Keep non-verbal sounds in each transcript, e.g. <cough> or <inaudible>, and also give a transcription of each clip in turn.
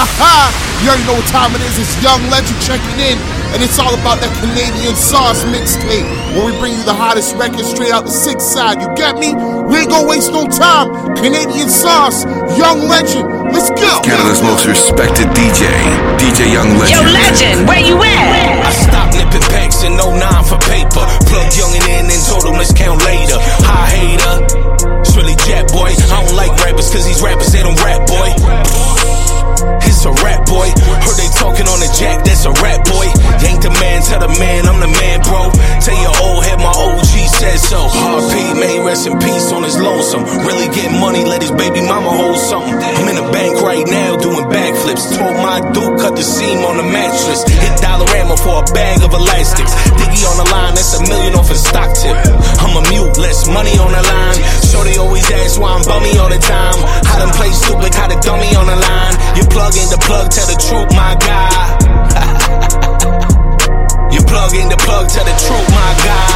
Ha ha! You already know what time it is. It's Young Legend checking in. And it's all about that Canadian sauce mixtape. Where we bring you the hottest records straight out the six side. You get me? We ain't gonna waste no time. Canadian sauce, Young Legend. Let's go. Canada's most respected DJ, DJ Young Legend. Yo, Legend, where you at? I stopped nipping packs in 09 for paper. Plugged young and in and told him let's count later. High hater. It's really Jet Boy. I don't like rappers cause these rappers, they don't rap, boy. It's a rap boy. Heard they talking on the jack, that's a rap boy. Ain't the man, tell the man I'm the man, bro. Tell your old head my OG said so. RP, may rest in peace on his lonesome. Really getting money, let his baby mama hold something. I'm in the bank right now doing backflips. Told my dude cut the seam on the mattress. Hit Dollarama for a bag of elastics. Diggy on the line, that's a million off a stock tip. I'm a mute, less money on the line. They always ask why I'm bummy all the time. How them play stupid, how the dummy on the line. You plug in the plug, tell the truth, my guy. <laughs> you plug in the plug, tell the truth, my guy.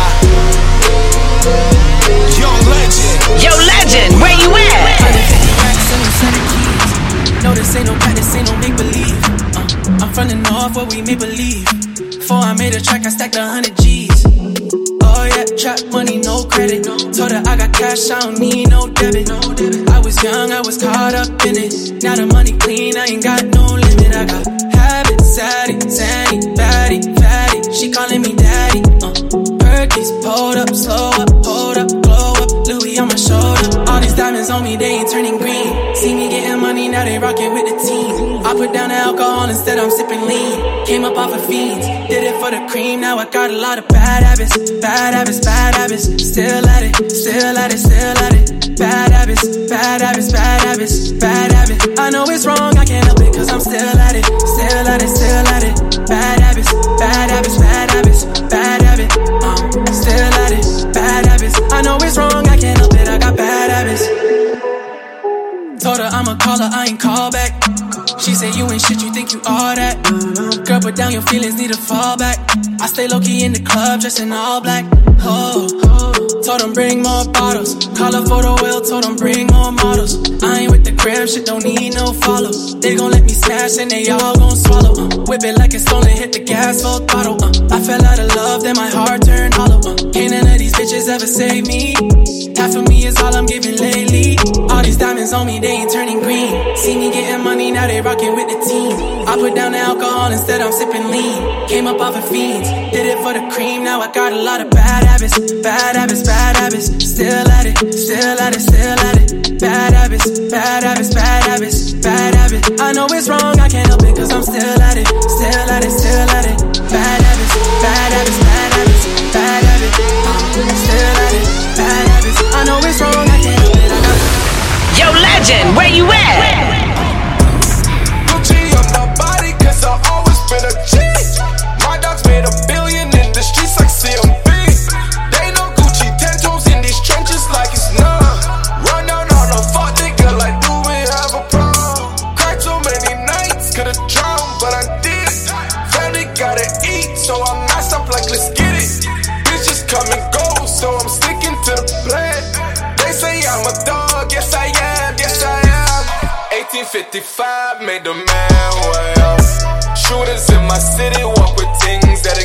Young legend. Yo, Legend, where you at? 150 racks and them center. No, this ain't no practice, ain't no make believe. Uh, I'm from the north where we make believe. Before I made a track, I stacked a hundred G's. Yeah, trap money, no credit. Told her I got cash, I don't need no debit. I was young, I was caught up in it. Now the money clean, I ain't got no limit. I got habits, zaddy, zanny, baddie, fatty. She calling me daddy. Uh, Perkies, pulled up, slow up, hold up, glow up. Louis on my shoulder. Diamonds on me, they ain't turning green. See me getting money, now they rockin' with the team. I put down the alcohol, instead I'm sipping lean. Came up off of fiends, did it for the cream. Now I got a lot of bad habits, bad habits, bad habits. Still at it, still at it, still at it. Bad habits, bad habits, bad habits, bad habits. I know it's wrong, I can't help it, cause I'm still at it, still at it, still at it. Bad habits, bad habits, bad habits, her I ain't call back. She said you ain't shit, you think you all that. Girl, put down your feelings, need a fall back. I stay low key in the club, dressed in all black. Oh, told them bring more bottles. Call her for the told them bring more models. I ain't with the gram, shit don't need no follow. They gon' let me smash and they all gon' swallow. Uh, whip it like it's stolen, hit the gas full throttle. Uh, I fell out of love, then my heart turned hollow. Uh, can't none of these bitches ever save me. Half of me is all I'm giving lately. All these diamonds on me, they ain't turning green. See me getting money, now they rockin' with the team. I put down the alcohol, instead I'm sipping lean. Came up off of fiends, did it for the cream. Now I got a lot of bad habits, bad habits, bad habits. Still at it, still at it, still at it. Bad habits, bad habits, bad habits, bad habits. I know it's wrong, I can't help it, cause I'm still at it, still at it, still at it. Bad habits, bad habits, bad habits, 1855 made the man way up. Shooters in my city walk with things that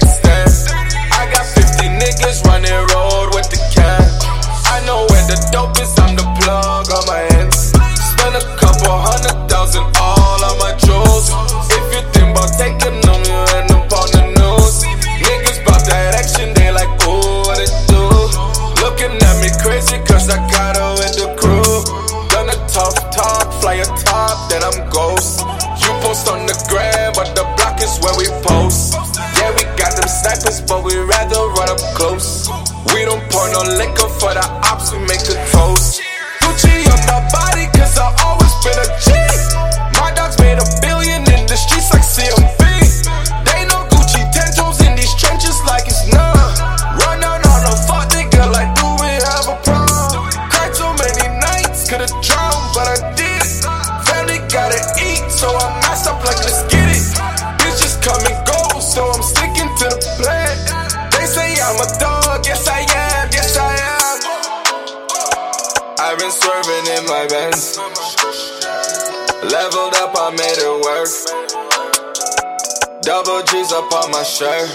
Up on my shirt.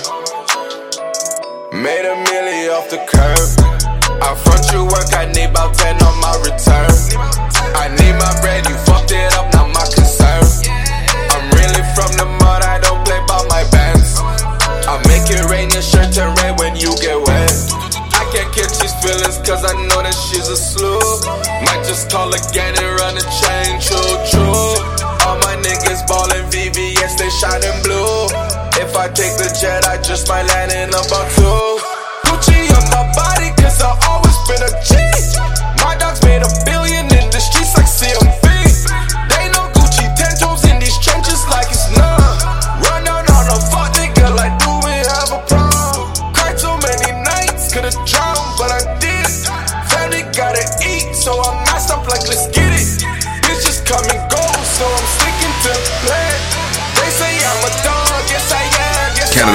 Made a milli off the curb. I front you work, I need about 10 on my return. I need my bread, you fucked it up, not my concern. I'm really from the mud, I don't play by my bands. I make it rain, your shirt turn red when you get wet. I can't catch these feelings cause I know that she's a slew. Might just call again and run a chain, true, true. All my niggas ballin' VVS, I take the jet, I just might land in a two. Gucci on my body cause I always been a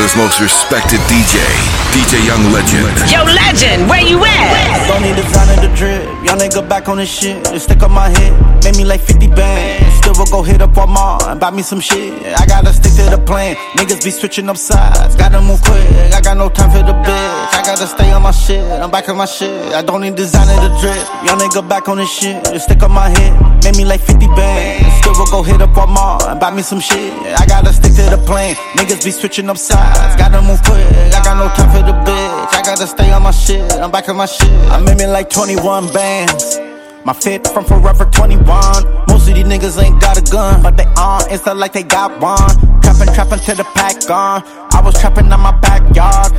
Yes Canada's most respected DJ, DJ Young Legend. Yo, legend, where you at? Don't need designer the drip. Y'all nigga back on this shit. It stick on my head. Made me like 50 bands. Still will go hit up Walmart and buy me some shit. I gotta stick to the plan. Niggas be switching up sides. Gotta move quick. I got no time for the bitch. I gotta stay on my shit. I'm back on my shit. I don't need designer to drip. Y'all nigga back on this shit. It stick on my head. Made me like 50 bands. Still will go hit up Walmart and buy me some shit. I gotta stick to the plan. Niggas be switching up sides. Gotta move quick. I got no time for the bitch. I gotta stay on my shit. I'm back on my shit. I made me like 21 bands. My fit from Forever 21. Most of these niggas ain't got a gun, but they on Insta like they got one. Trapping, trapping till the pack gone. I was trapping on my backyard.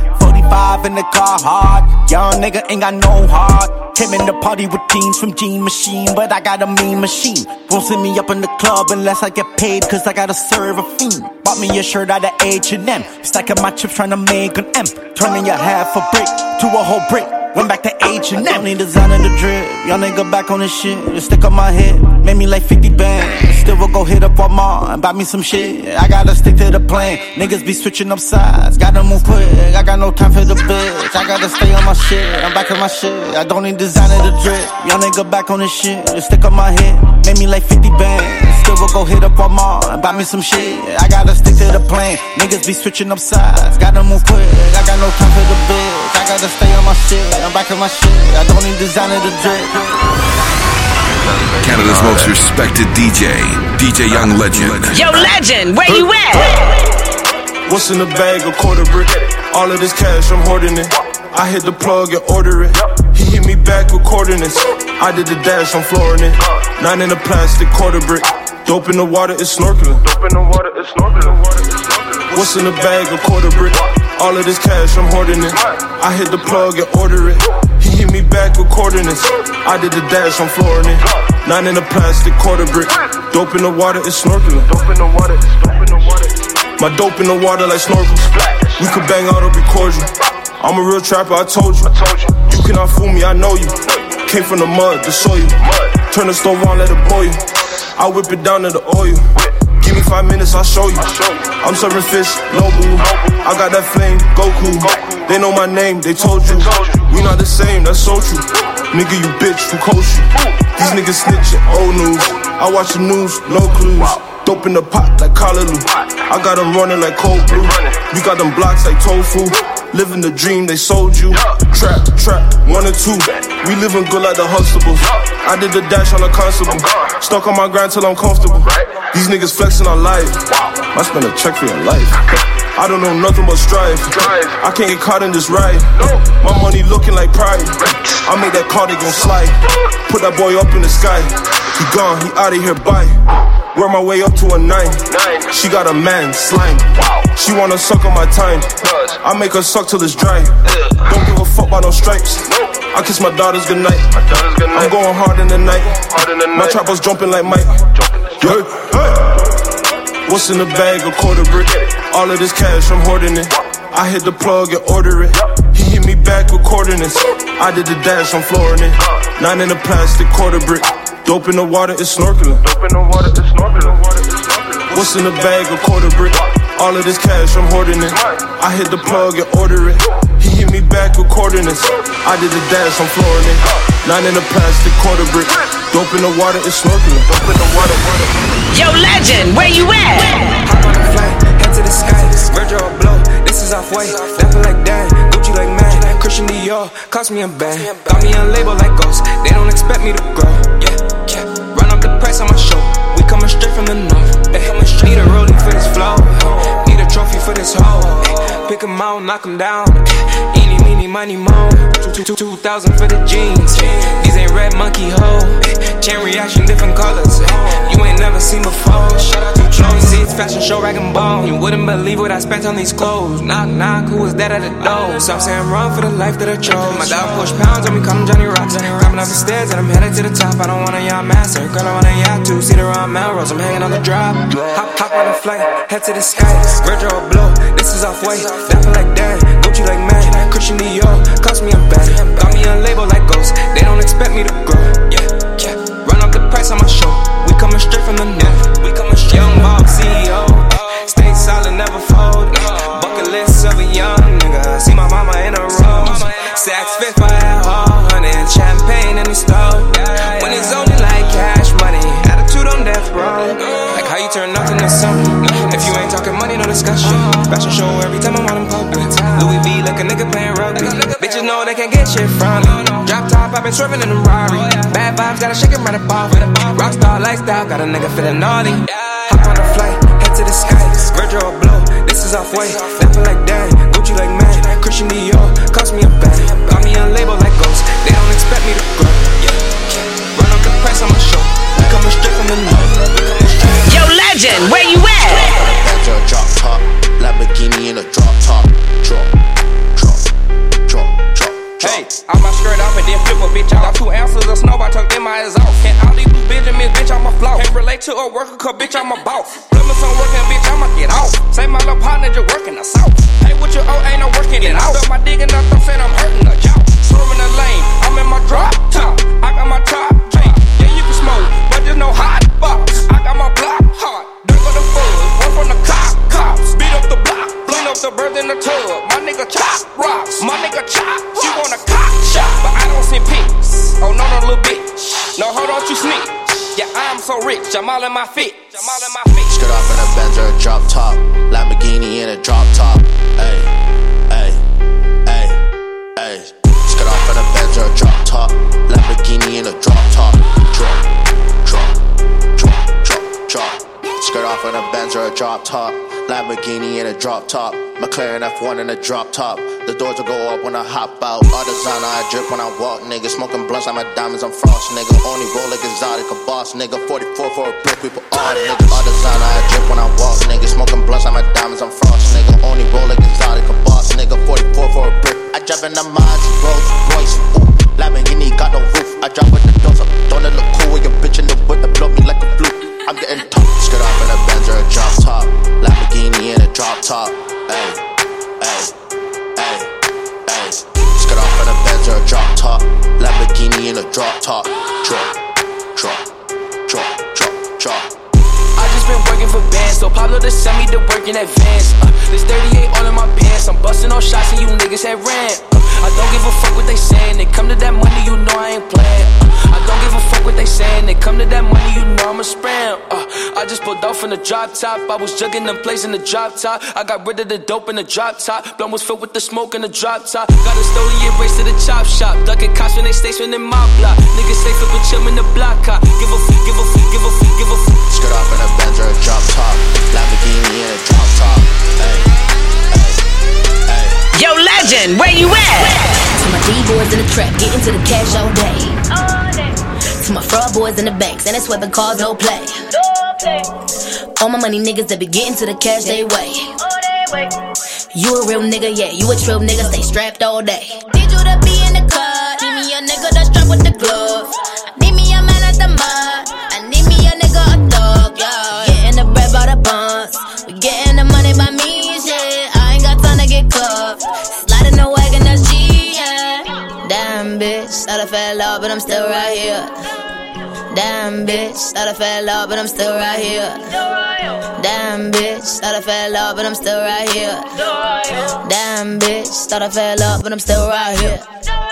45 in the car hard. Young nigga ain't got no heart. Came in the party with teens from Gene Machine, but I got a mean machine. Won't send me up in the club unless I get paid, cause I gotta serve a fiend. Bought me a shirt out of H&M. Stacking my chips trying to make an M. Turning your half a brick to a whole brick. Went back to H and M. Need designer the drip. Y'all nigga back on this shit. It stick on my head. Made me like 50 bands. Still will go hit up Walmart and buy me some shit. I gotta stick to the plan. Niggas be switching up sides. Gotta move quick. I got no time for the bitch. I gotta stay on my shit. I'm back on my shit. I don't need designer the drip. Y'all nigga back on this shit. It stick on my head. Made me like 50 bands. Still will go hit up Walmart and buy me some shit. I gotta stick to the plan. Niggas be switching up sides. Gotta move quick. I got no time for the bitch. I gotta stay on my shit. I'm back on my shit. I don't need designer the drip. Canada's most respected DJ, DJ Young Legend. Yo, legend, where you at? What's in the bag? A quarter brick. All of this cash, I'm hoarding it. I hit the plug and order it. He hit me back with coordinates. I did the dash, I'm flooring it. Nine in a plastic quarter brick. Dope in the water, it's snorkeling. Dope in the water, it's snorkeling. What's in the bag? A quarter brick. All of this cash, I'm hoarding it. I hit the plug and order it. He hit me back with coordinates. I did the dash, I'm flooring it. Nine in a plastic quarter brick. Dope in the water, it's snorkeling. Dope in the water, it's dope in the water. My dope in the water like snorkels. We could bang out or be cordial. I'm a real trapper, I told you. You cannot fool me, I know you. Came from the mud to show you. Turn the stove on, let it boil. I whip it down to the oil. Give me five minutes, I'll show you. I'm serving fish, no boo. I got that flame, Goku. They know my name, they told you. We not the same, that's so true. Nigga, you bitch, who coached you? These niggas snitching, old news. I watch the news, no clues. Dope in the pot like Callaloo. I got them running like cold blue. We got them blocks like tofu. Living the dream they sold you. Trap, trap, one or two. We living good like the Huxtables. I did the dash on a constable. Stuck on my grind till I'm comfortable. These niggas flexing on life. I spend a check for your life. I don't know nothing but strife. I can't get caught in this ride. My money looking like pride. I made that cardigan slide. Put that boy up in the sky. He gone, he out of here, bye. Work my way up to a nine. She got a man, slime. She wanna suck on my time. I make her suck till it's dry. Don't give a fuck about no stripes. I kiss my daughters goodnight. I'm going hard in the night. My trappers jumping like Mike. Yeah. What's in the bag? A quarter brick. All of this cash, I'm hoarding it. I hit the plug and order it. He hit me back with coordinates. I did the dash, I'm flooring it. Nine in a plastic quarter brick. Dope in the water, it's snorkeling. Dope in the water, it's snorkeling. What's in the bag? A quarter brick. All of this cash, I'm hoarding it. I hit the plug and order it. He hit me back with coordinates. I did the dash, I'm flooring it. Nine in the plastic quarter brick. Dope in the water, it's snorkeling. Dope in the water, water. Yo, legend, where you at? Hop on a flight, head to the sky. Virgil Abloh, this is off white. Dapper like Dan, Gucci like man. Christian Dior, cost me a band. Got me a label like Ghost, they don't expect me to grow. Yeah, the on my show. We coming straight from the north. Need a rolling for this flow. Need a trophy for this hoe. Pick 'em out, knock 'em down. Eeny, meeny, money, mo. Two, two, two thousand for the jeans. These ain't red monkey hoe. Chain reaction, different colors. You ain't never seen before. Shout out to Jones, seats, fashion show, rag and bone. You wouldn't believe what I spent on these clothes. Knock, knock, who was that at the door? So saying run for the life that I chose. My dog push pounds on me, call him Johnny Rocks. Climbing up the stairs and I'm headed to the top. I don't want a yacht master, girl, I want a yacht too. See the wrong Melrose, I'm hanging on the drop. Hop, hop on a flight, head to the sky. Virgil Abloh, this is off white. Dapper like Dan, Gucci like man. Christian Dior, cost me a band. Got me a label like Ghost, they don't expect me to grow. Yeah, yeah. Run up the price on my show. We coming straight from the north. We coming straight. Young Bob CEO, stay solid, never fold. Bucket list of a young nigga. See my mama in a rose. Saks Fifth by a honey, champagne in the stove. When it's only like cash money, attitude on death row. Like how you turn nothing to something. If you ain't talking money, no discussion. Uh-huh. Fashion show every time I'm out in public. Louis V like a nigga playing rugby. Bitches know they can't get shit from me. Drop top, I've been swerving in a Rari. Bad vibes, gotta shake it right above it. Rockstar lifestyle, got a nigga feeling naughty. Hop on a flight, head to the sky. Virgil Abloh, this is off white. Dapper like Dan, Gucci like man. Christian Dior, cost me a band. Got me a label like Ghost, they don't expect me to grow. Run up the on my show. Coming straight from the north. Yo, legend, where you Lamborghini in a drop top, drop, drop, drop, drop, Hey, I my skirt off and then flip a bitch out. Got two ounces of snow, I tucked in my exhaust. And all these blue Benjamins, bitch, I'm a flow. Can't relate to a worker, cause bitch, I'm a boss. Me some working, bitch, I'ma get off. Say my little partner, just working the south. Hey, what you owe, ain't no working it out. Built my digging up, I'm saying I'm hurting the jaw. Swerving the lane, I'm in my drop top. I got my top, hey, yeah, you can smoke, but there's no hot box. I got my block hot. Drink of the fuzz, one from the cop, up the bird in the tub. My nigga chop rocks, my nigga chop. She want a cock shot, but I don't send pics. Oh no, no, little bitch. No, hold on, you sneak. Yeah, I'm so rich, I'm all in my fit. I'm all in my fit. Skirt off in a Benz or a drop top, Lamborghini in a drop top. Ay, ay, ay, ay. Skirt off in a Benz or a drop top, Lamborghini in a drop top. Drop, drop, drop, drop, drop. Skirt off in a Benz or a drop top, Lamborghini in a drop top. McLaren F1 in a drop top. The doors will go up when I hop out. All designer, I drip when I walk, nigga. Smoking blunts, I'm at diamonds, I'm frost, nigga. Only roll like exotic, a boss, nigga. 44 for a brick, we put all nigga. All designer, I drip when I walk, nigga. Smoking blunts, I'm at diamonds, I'm frost, nigga. Only roll like exotic, a boss, nigga. 44 for a brick. I drive in the Mars, Rolls Royce, ooh. Lamborghini got no roof. I drive with the doors up. Don't it look cool with your bitch in the whip that blow me like a fluke? I'm getting tough. Skirt off in a Benz or a drop top. Lamborghini in a drop top. Ay, ay, ay, ay. Skirt off in a Benz or a drop top. Lamborghini in a drop top. Drop, drop, drop, drop, drop. I just been working for bands, so Pablo to send me to work in advance. Uh, there's 38 all in my pants. I'm busting all shots and you niggas had ran. Uh, I don't give a fuck what they saying. They come to that money, you know I ain't playing. Uh, I don't give a fuck what they saying. They come to that money, you know I'm a spam. Uh, I just pulled off in the drop top. I was jugging them plays in the drop top. I got rid of the dope in the drop top. Blunt was filled with the smoke in the drop top. Got a stolen and race to the chop shop. Ducking cops when they station in my block. Niggas stay flipping chill in the block. Hot. Give a f, give a f, give a f, give a f. Skirt off in a Benz or a drop top. Lamborghini in a drop top. Ay, ay, ay. Yo, legend, where you at? To my D-boys in the trap, getting to the cash all day. To my fraud boys in the banks, and it's where the cars no play. All my money niggas that be getting to the cash they way. You a real nigga, yeah, you a true nigga, stay strapped all day. Need you to be in the cut, need me a nigga that's strapped with the glove. Need me a man at the mud, Getting the buns, we getting the money by me, shit. I ain't got time to get cuffed. Sliding the wagon, that's G, yeah. Damn, bitch, thought I fell off, but I'm still right here. Damn, bitch, thought I fell off, but I'm still right here. Damn, bitch, thought I fell off, but I'm still right here. Damn, bitch, thought I fell off, but I'm still right here.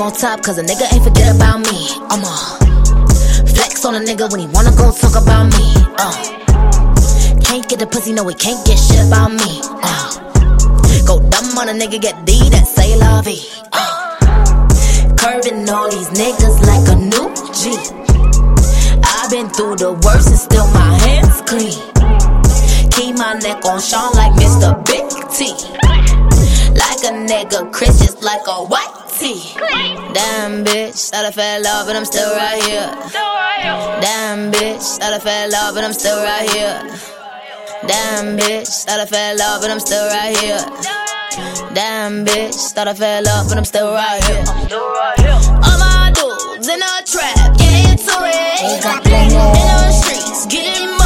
On top, cause a nigga ain't forget about me. I'ma flex on a nigga when he wanna go talk about me. Uh. Can't get the pussy, no, he can't get shit about me. Uh. Go dumb on a nigga, get D, that say vie. Uh. Curving all these niggas like a new G. I've been through the worst and still my hands clean. Keep my neck on Sean like Mr. Big T. Like a nigga, Chris just like a white tee. Damn bitch, thought I fell off, but I'm still right here. Damn bitch, thought I fell off, but I'm still right here. Damn bitch, thought I fell off, but I'm still right here. Damn bitch, thought I fell off, but I'm still right here. All my dudes in a trap, get into it. In the streets, getting money,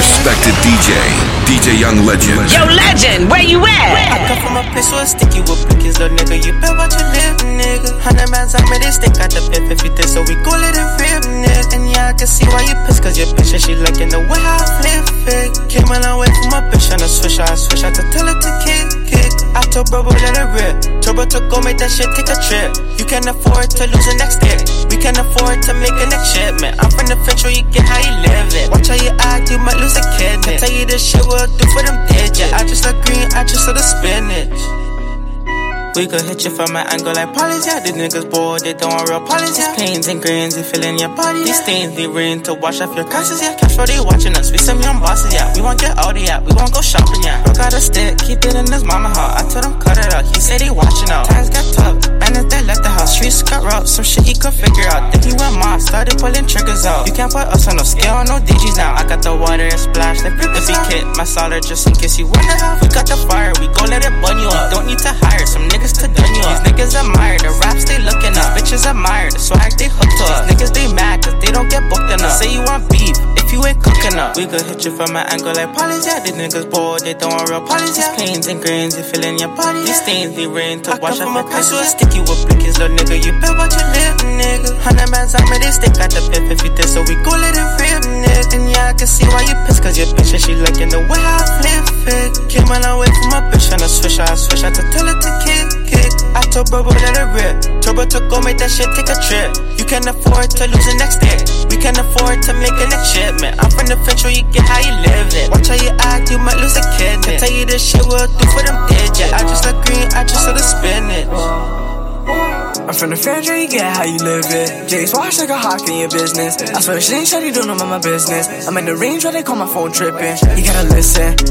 respected DJ, DJ Young Legend. Yo, legend, where you at? Where? I at? come from a place where sticky with blickers, little nigga. You bet what you live, nigga. Hundred bands on me, they stick out the pip if you think so. We go let it rip, nigga. And yeah, I can see why you pissed, cause your bitch and she liking the way I flip it. Came a long way from my bitch and I switch, I switch, I to tell her to kick, kick. I told bro, let it rip. Turbo to go make that shit take a trip. You can afford to lose the next dick. We can afford to make a next shipment. I'm from the French where you get how you live it. Watch how you act, you might lose a kid. Can tell you this shit will do for them digits. I just look green, I just saw the spinach. We could hit you from an angle like policy. yeah. These niggas bored, they don't want real polys, yeah. Pains and grains, they fill in your body. These stains, they rain to wash off your crosses, yeah. Cash they watching us, we some young bosses, yeah. We won't get out yeah. We won't go shopping, yeah. Bro got a stick, keep it in his mama house. I told him cut it out, he said he watching out. Times got tough, man, if they left the house, streets got rough, some shit he could figure out. Think he went mad, started pulling triggers out. You can't put us on no scale, no DGs now. I got the water and splash, like the big kit, my solid just in case you wonder. We got the fire, we gon' let it burn you up. Don't need to hire some niggas to done you up. These niggas admire the raps they looking up. Bitches admire the swag they hooked to us. These niggas they mad cause they don't get booked enough. Say you want beef if you ain't cooking up. We could hit you from an angle like polys, yeah. These niggas bored, they don't want real polys, yeah. Pains and grains, they fill in your body. These stains they rain to wash off your face. So sticky with blickers, little nigga. You bet what you live, nigga. Hundred bands on me, they stick out the pip if you did. So we go let it rip, nigga. And yeah, I can see why you pissed, cause your bitch and she liking the way I flip it. Came a long way from my bitch and I switch, I switch, I to tell her to kick, I told bro, let it rip. Turbo to go make that shit take a trip. You can afford to lose the next day. We can afford to make a next shipment. I'm from the French where you get how you live it. Watch how you act, you might lose a kid. Can tell you this shit will do for them digits. I just agree, I just saw the spinach. I'm from the where you get how you live it. Jay's wash like a hawk in your business. I swear shit ain't shady, don't know my business. I'm in the range where they call my phone tripping. You gotta listen.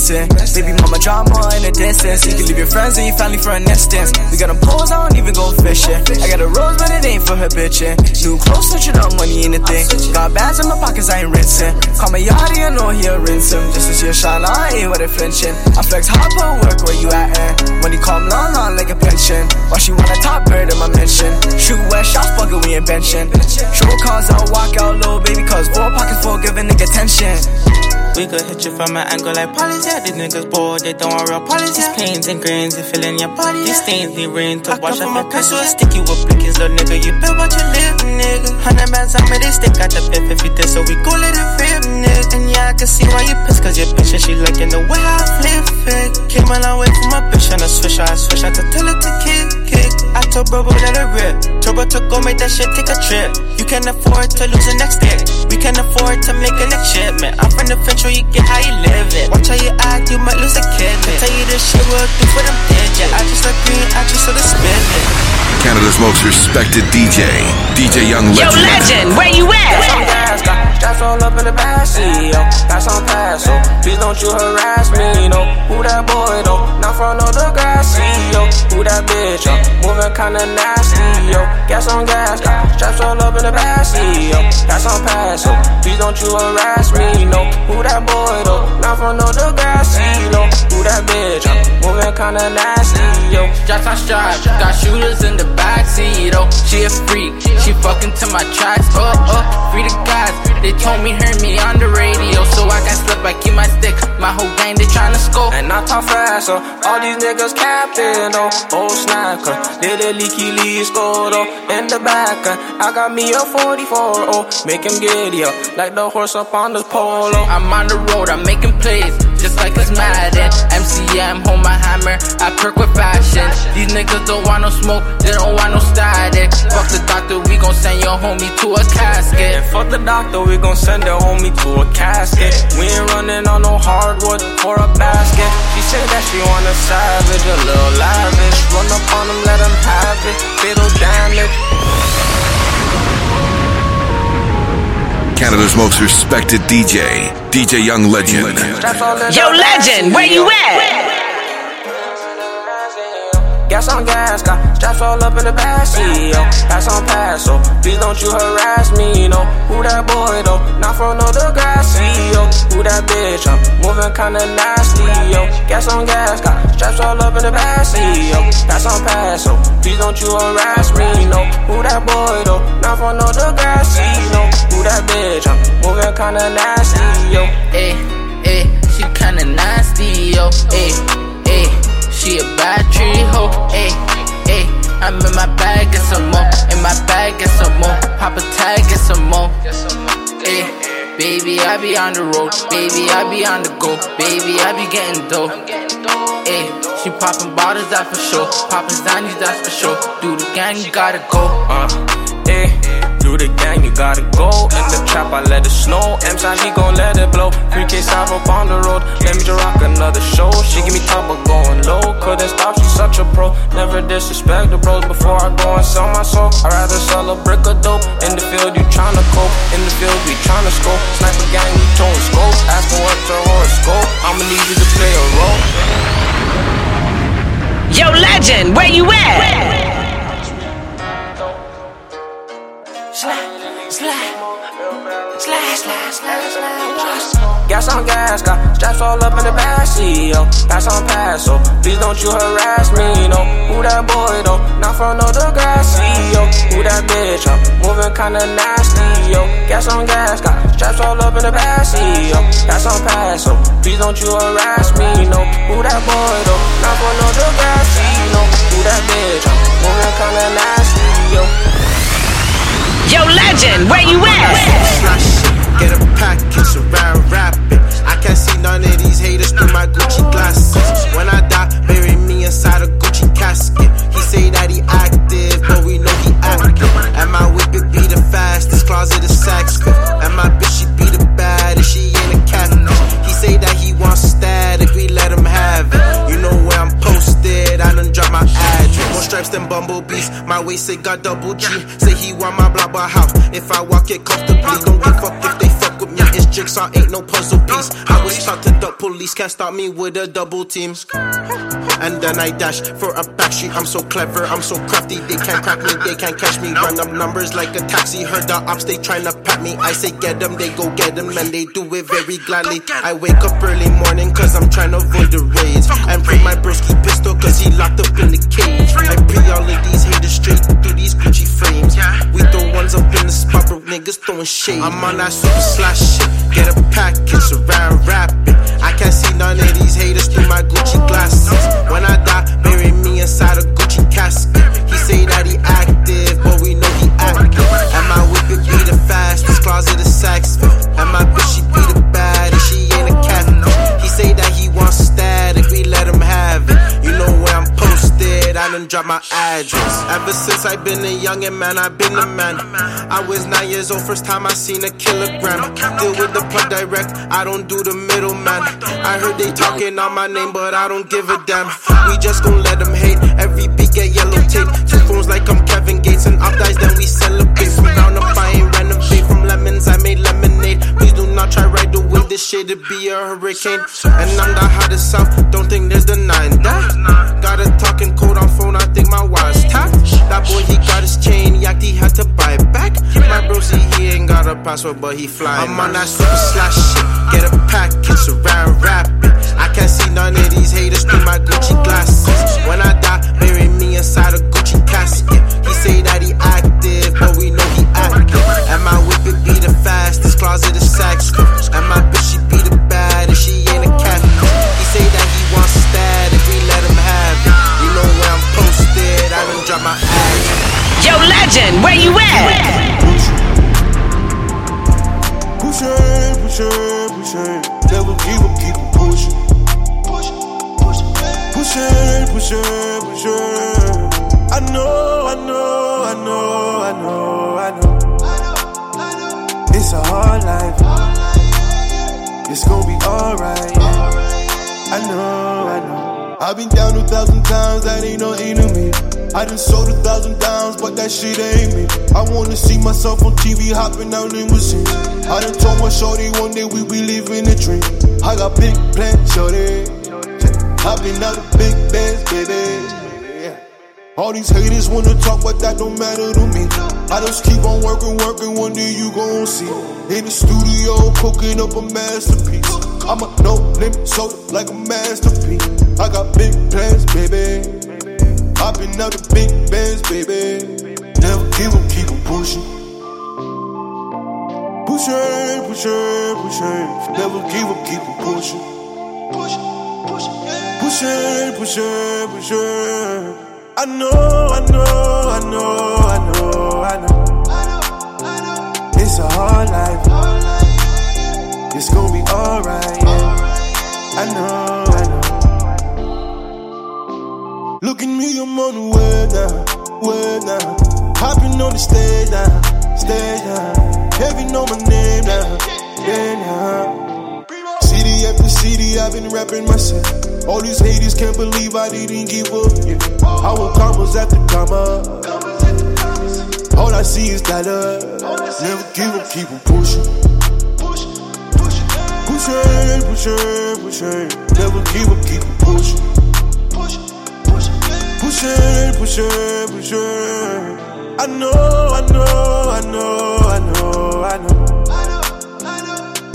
Missing. Baby mama drama in the distance. You can leave your friends and your family for an instance. We got them poles, I don't even go fishing. I got a rose, but it ain't for her bitching. New clothes, switching up money ain't a thing. Got bags in my pockets, I ain't rinsing. Call me yachty, I know he'll rinse him. Just to see a shine, I ain't with it flinching. I flex hard, put work where you at, eh? When you come long, long like a pension. Why she want a top bird in my mention? Shoot wet shots, fuck it, we ain't benching. Show cars, I'll walk out low, baby, cause four pockets full, give a nigga attention. We could hit you from an angle like yeah. These niggas bored, they don't want real yeah. Pains and grains, they fill in your body. These stains, they rain to wash off your face. So sticky with blickers, little nigga. You bet what you live, nigga. Hundred bands on me, they stick out the pip if you did. So we go let it rip, nigga. And yeah, I can see why you pissed, cause your bitch and she liking the way I flip it. Came a long way from my bitch and I switch, I switch, I to tell her to kick, kick. I told bro, let it rip. Turbo to go make that shit take a trip. You can afford to lose the next dick. We can afford to make a next shipment. I'm from the French where you get how you live it. Watch how you act, you might lose a kid. Can tell you this shit will do for them digits. I just agree, I just saw the spin it. Canada's most respected DJ, DJ Young Legend. Yo, Legend. legend, where you Got some at? gas, straps all up in the backseat, yo. Got some pass, so please don't you harass me, no. Who that boy, though? Not from no Degrassi, yo. Who that bitch, yo? Moving kinda nasty, yo. Got some gas, got straps all up in the backseat, yo. Got some pass, so please don't you harass me, no. Who that boy, though? Not from no Degrassi, yo. Who that bitch, yo? Moving kinda nasty, yo. Shots on stripes, got shooters in the backseat, oh. She a freak, she fucking to my tracks, oh, oh. Free the guys, they told me hear me on the radio, so I can slip, I keep my stick. My whole gang, they tryna score. And I talk fast, so all these niggas capping, oh. Oh, snacker, little leaky Lee scored, oh. In the back, I got me a 44, oh. Make him giddy, oh. Like the horse up on the pole, oh. I'm on the road, I'm making plays, just like it's Madden. MCM, hold my hammer, I perk with fashion. These niggas don't want no smoke, they don't want no static. Fuck the doctor, we gon' send your homie to a casket. And fuck the doctor, we gon' send the homie to a casket. We ain't running on no hardwood for a basket. She said that she wanna savage, a little lavish. Run up on them, let them have it. Fatal damage. Canada's most respected DJ, DJ Young Legend. Yo, legend, where you at? Gas on gas, got straps all up in the backseat, yo. Pass on pass, so please don't you harass me, no. Who that boy, though? Not from no Degrassi, yo. Who that bitch, I'm moving kinda nasty, yo. Gas on gas, got straps all up in the backseat, yo. Pass on pass, so please don't you harass me, no. Who that boy, though? Not from no Degrassi, no. Who that bitch, I'm moving kinda nasty, yo. Ayy, ayy, she kinda nasty, yo. Ayy, ayy, she a bad tree hoe. Ayy, ayy, I'm in my bag and some more. In my bag and some more. Pop a tag and some more. Ayy, baby, I be on the road. Baby, I be on the go. Baby, I be getting dope. Ayy, she popping bottles, that for sure. Popping Zannies, that's for sure. Do the gang, you gotta go. Uh, eh. Do the gang, you gotta go. In the trap, I let it snow. M side, he gon' let it blow. 3K south up on the road. Let me just rock another show. She give me top, but going low. Couldn't stop, she's such a pro. Never disrespect the bros before I go and sell my soul. I'd rather sell a brick of dope. In the field, you tryna cope. In the field, we tryna scope. Sniper gang, we tone scope. Ask for what's your horoscope. I'ma need you to play a role. Yo, legend, where you at? Slide, slide, slide, slide, slide, slide. Gas on gas, got straps all up in the backseat, yo. Pass on pass, so please don't you harass me, no. Who that boy, though? Not from no Degrassi, yo. Who that bitch, I'm moving kinda nasty, yo. Gas on gas, got straps all up in the backseat, yo. Pass on pass, so please don't you harass me, no. Who that boy, though? Not from no Degrassi, no. Who that bitch, I'm moving kinda nasty, yo. Yo, legend, where you at? Get a package around rapping. I can't see none of these haters through my Gucci glasses. When I die, bury me inside a Gucci casket. He say that he active, but we know he active. And my whip it be the fastest, closet is sex. And my bitch she be the baddest, she posted, I done drop my address. More stripes than bumblebees, my waist say got double G. Say he want my blah blah house, if I walk it comfortably. Don't give fuck if they fuck with me, it's jigsaw, ain't no puzzle piece. I was taught to duck police, can't stop me with a double team. And then I dash for a backstreet. I'm so clever, I'm so crafty. They can't crack me, they can't catch me. Run up numbers like a taxi. Heard the ops, they tryna pat me. I say get them, they go get them, and they do it very gladly. I wake up early morning, cause I'm tryna avoid the raids. And free my broski pistol, cause he locked up in the cage. I pre all of these haters straight through these Gucci frames. We throw ones up in the spot, but niggas throwing shade. I'm on that super slash shit. Get a package around rapping. I can't see none of these haters my address. Ever since I been a youngin' man, I been a man. I was nine years old, first time I seen a kilogram. Deal with the plug direct, I don't do the middleman. I heard they talking on my name, but I don't give a damn. We just gon' let them hate. Every beat get yellow tape. Two phones like I'm Kevin Gates and up dies, then we celebrate. From ground up, I ain't renovate. From lemons, I made lemonade. Please do not try the wind, this shit to be a hurricane. And I'm the hottest south, don't think there's denying that. Got a talking code on phone, I think my wife's tapped. That boy, he got his chain, Yachty had to buy it back. My bro, see, he ain't got a password, but he flying. I'm on that super slash shit, get a package around rapping. I can't see none of these haters through my Gucci glasses. When I die, bury me inside a Gucci casket. He say that he active, but we know he active. And my whip it be the fastest, closet is sex. And my legend, where you at? Push it, push it, push it. Never give up, keep on pushing. Push it, push it, push it, push it. I know, I know, I know, I know, I know. It's a hard life. It's gonna be alright. I know, I know. I've been down a thousand times, that ain't no enemy. I done sold a thousand times that shit ain't me. I wanna see myself on TV hopping out limousines. I done told my shorty one day we be living a dream. I got big plans, shorty. Hopping out of big bands, baby. All these haters wanna talk, but that don't matter to me. I just keep on working, working, one day you gon' see. In the studio, cooking up a masterpiece. I'm a no limit soda like a masterpiece. I got big plans, baby. Hopping out the big bands, baby. Never give up, keep on pushing. Pushing, pushing, pushing. Never give up, keep on pushing. push, push, push, Pushing, pushing, pushing. I know, I know, I know, I know, I know. It's a hard life. It's gonna be alright, yeah. I know, I know. Look at me, I'm on the way now, way now. Hopping on the stage now, stage now. Heavy know my name now, yeah now. City after city, I've been rapping myself. All these haters can't believe I didn't give up. Yeah. I want commas after comma. All I see is dollar. Never give up, keep on pushing. Pushing, pushing, pushing. Never give up, keep on pushing. Pushing, pushing, pushing. I know, I know, I know, I know, I know.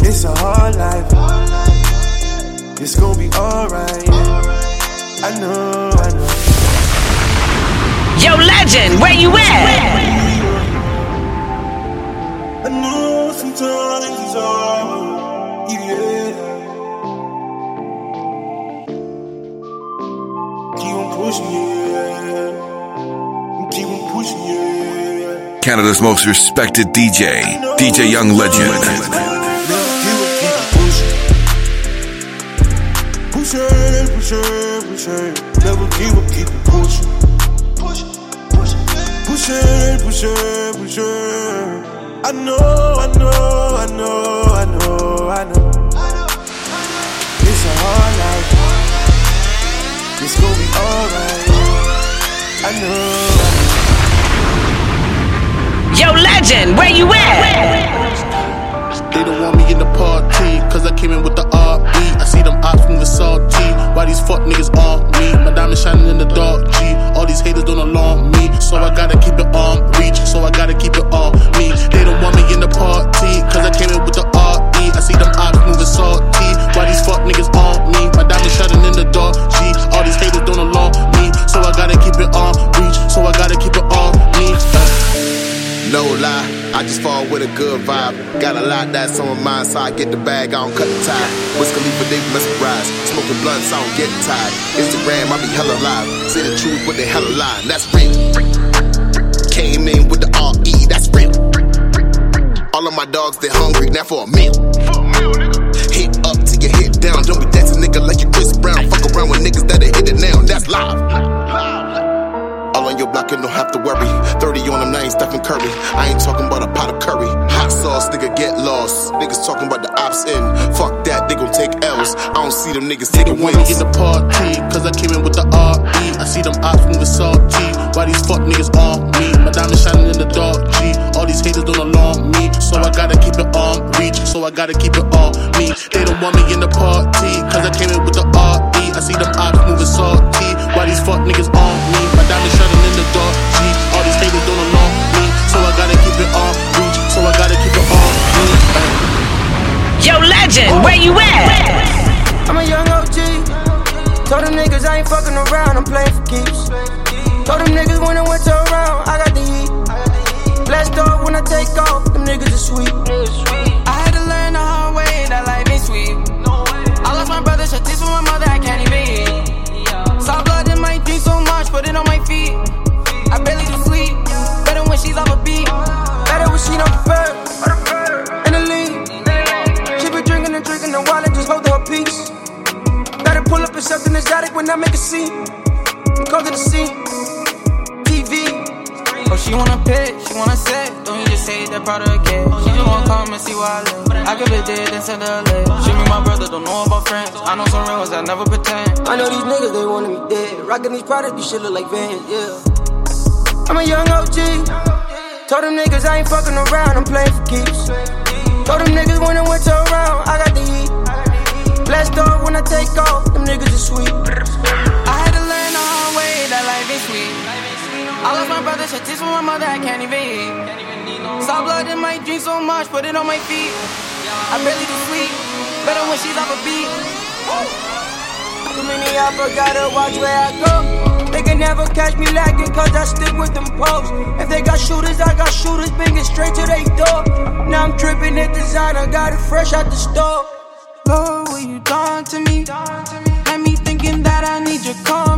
It's a hard life. It's gonna be alright. Yeah. I know, I know. Yo, legend, where you at? I know sometimes it's hard. Yeah. Keep on pushing, yeah. Canada's most respected DJ, DJ Young Legend. I know, I know, I know, I know, I know. It's a hard life. It's gonna be alright. I know. Yo, legend, where you at? They don't want me in the party, cause I came in with the RE. I see them ops moving salty. Why these fuck niggas on me? My diamond shining in the dark G. All these haters don't alarm me, so I gotta keep it on reach. So I gotta keep it on me. They don't want me in the party, cause I came in with the RE. I see them ops moving salty. Why these fuck niggas on me? My diamond shining in the dark G. All these haters don't alarm me, so I gotta keep it on reach. So I gotta keep it. No lie, I just fall with a good vibe. Got a lot that's on my so I get the bag, I don't cut the tie. Whiskey Wiz Khalifa, they mesmerize. Smoking blunts, I don't get tired. Instagram, I be hella live. Say the truth, but they hella lie. That's real. Came in with the RE, that's real. All of my dogs, they hungry, now for a meal. Hit up till you hit down. Don't be dancing, nigga, like you Chris Brown. Fuck around with niggas that hit it now. That's live. Block, you don't have to worry. 30 on them, now ain't Stephen Curry. I ain't talking about a pot of curry. Hot sauce, nigga, get lost. Niggas talking about the ops in. Fuck that, they gon' take L's. I don't see them niggas taking want me wins. in the party, cause I came in with the RE. I see them ops moving salty. Why these fuck niggas on me? My diamond shining in the dark G. All these haters don't alarm me, so I gotta keep it on reach. So I gotta keep it on me. They don't want me in the party, cause I came in with the RE. I see them ops moving salty. Why these fuck niggas on me? My diamond shining in the dark G. All these haters don't alarm me, so I gotta keep it on reach. So I gotta keep it on me. Yo, legend, where you at? I'm a young OG. Told them niggas I ain't fucking around, I'm playing for keeps. Told them niggas when I went to around, I got the heat. Blessed off when I take off, them niggas are sweet. I had to learn the hard way, that life ain't sweet. I lost my brother, shut this with my mother, I can't even eat. Saw blood in my drink so much, put it on my feet. I barely do sleep, better when she's off a beat. Better when she don't prefer. In the lead, she been drinking and drinking the wallet, just hold her peace. Gotta pull up and something gotta when I make a scene. I'm called to the scene. Oh, she wanna pit, she wanna sit. Don't you just say that part of kid. She just wanna come and see where I live. I could be dead and send her a live. She me my brother, don't know about friends. I know some real ones, I never pretend. I know these niggas, they wanna be dead. Rockin' these products, these shit look like Vans, yeah. I'm a young OG. Told them niggas I ain't fucking around, I'm playing for keeps. Told them niggas when the winter around, I got the heat. Blast off when I take off, them niggas are sweet. I I lost my brother, shit this from my mother, I can't even eat. Saw blood in my dreams so much, put it on my feet. I barely do sleep, better when she's off a beat. Too many I gotta watch where I go. They can never catch me lacking, cause I stick with them posts. If they got shooters, I got shooters, bring it straight to their door. Now I'm dripping in designer, got it fresh out the store. Lord, what you done to me? Had me thinking that I need your company.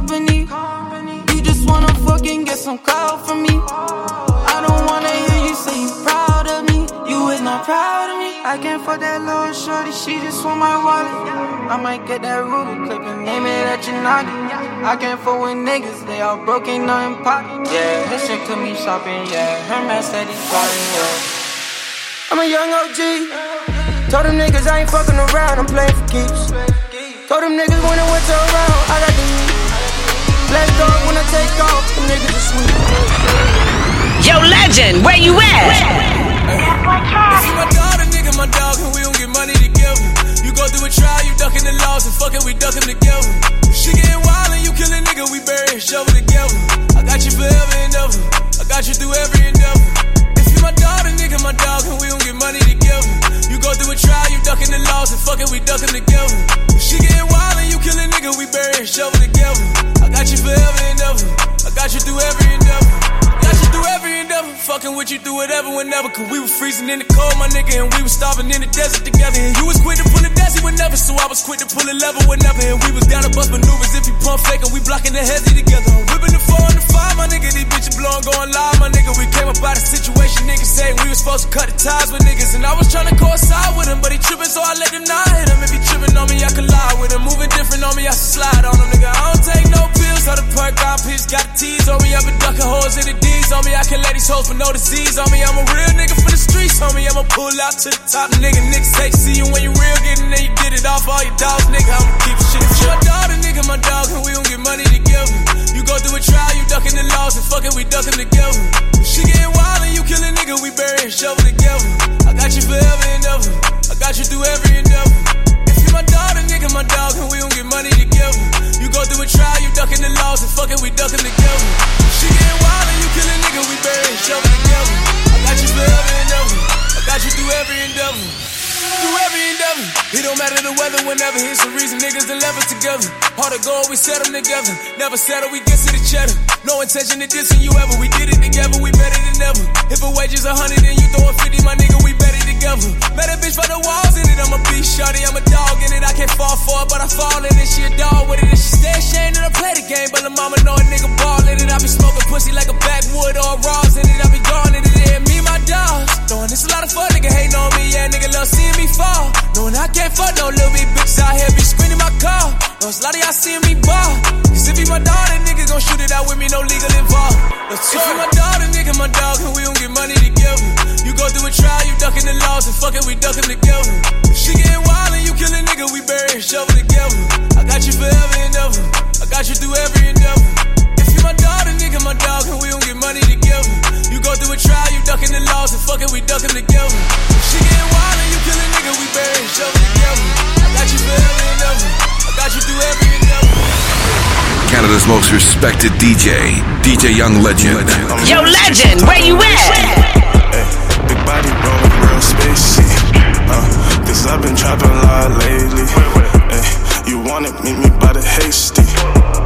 Fucking get some clout from me. I don't wanna hear you say you proud of me. You is not proud of me. I can't fuck that little shorty, she just want my wallet. I might get that Ruger clip and name it at your noggin. I can't fuck with niggas, they all broke, ain't nothing poppin'. Yeah, his shit took me shopping, yeah. Her man said he's plotting, yeah. I'm a young OG. Told them niggas I ain't fucking around, I'm playing for keeps. Told them niggas when the winter around, I got the heat. Blast when I take off, them niggas are sweet. Yo, legend, where you at? If you my dog, a nigga my dog, and we don't get money together. You go through a trial, you ducking the laws, and fucking we ducking together. She getting wild and you kill a nigga, we bury and shovel together. I got you forever and ever. I got you through every endeavor. You my a nigga my dog, and we don't get money together. You go through a trial, you ducking the laws, and fucking we ducking together. She getting wild and you kill a nigga, we bury and shovel together. I got you forever and ever. I got you through every endeavor. Got you through every endeavor. Fucking with you through whatever, whenever. Cause we were freezing in the cold, my nigga, and we was starving in the desert together. And you was quick to pull a desi whenever, so I was quick to pull a lever whenever. And we was down to bust maneuvers if you pump fake, and we blocking the hezzy together. Whipping four and the five, my nigga. These bitches blowing, going live, my nigga. We came up out of situation, niggas saying we was supposed to cut the ties with niggas. And I was trying to coincide with him, but he tripping, so I let him not hit him. If he tripping on me, I can lie with him. Moving different on me, I should slide on him, nigga. I don't take no pills, so the perk out piece got T's on me. I've been ducking holes in the D's on me. I can let these hoes with no disease on me. I'm a real nigga for the streets, homie. I'ma pull out to the top, nigga. Niggas hate see you when you real, getting there, you get it off all your dogs, nigga. I'ma keep shit If you dog, nigga, my dog, and we don't get money together. You go through a trial, you ducking the laws, and fucking we ducking together. She getting wild and you kill a nigga, we bury and shovel together. I got you forever and ever. I got you through every endeavor. If you my a nigga, my dog, and we don't get money together. You go through a trial, you ducking the laws, and fucking we ducking together. She getting wild and you kill a nigga, we bury and shovel together. I got you forever and ever. I got you through every endeavor. Through every endeavor. It don't matter the weather whenever. Here's the reason niggas us together. Hard to go, we set them together. Never settle, we get to the cheddar. No intention of dissing you ever. We did it together, we better than ever. If a wage is a hundred and you throw a fifty, my nigga, we together. Met a bitch for the walls in it. I'm a beast, shorty. I'm a dog in it. I can't fall for it, but I fall in it. She a dog with it. And she stay ashamed that I play the game. But the mama know a nigga ball in it. I be smoking pussy like a backwood or a Ross in it. I be gone in it. Yeah, me, my dogs. Knowing it's a lot of fun, nigga hating on me. Yeah, nigga love seeing me fall. Knowing I can't fuck no little bit bitches out here be screaming my car. A lot of y'all seeing me ball. Cause if he my then nigga gon' shoot it out with me, no legal involved. If you my then nigga my dog, and we don't get money together. You go through a trial, you ducking the laws, and fucking we ducking together. She getting wild and you kill a nigga, we bury and shovel together. I got you forever and ever. I got you through every endeavor. If you my then nigga my dog, and we don't get money together. You go through a trial, you ducking the laws, and fucking we ducking together. She getting wild and you kill a nigga, we bury and shovel together. I got you forever and ever. I got you through every endeavor. Canada's most respected DJ, DJ Young Legend. Yo, legend, where you at? Big body rolling real spacey. Uh, cause I've been trapping a lot lately. Ay, you want it, meet me by the hasty.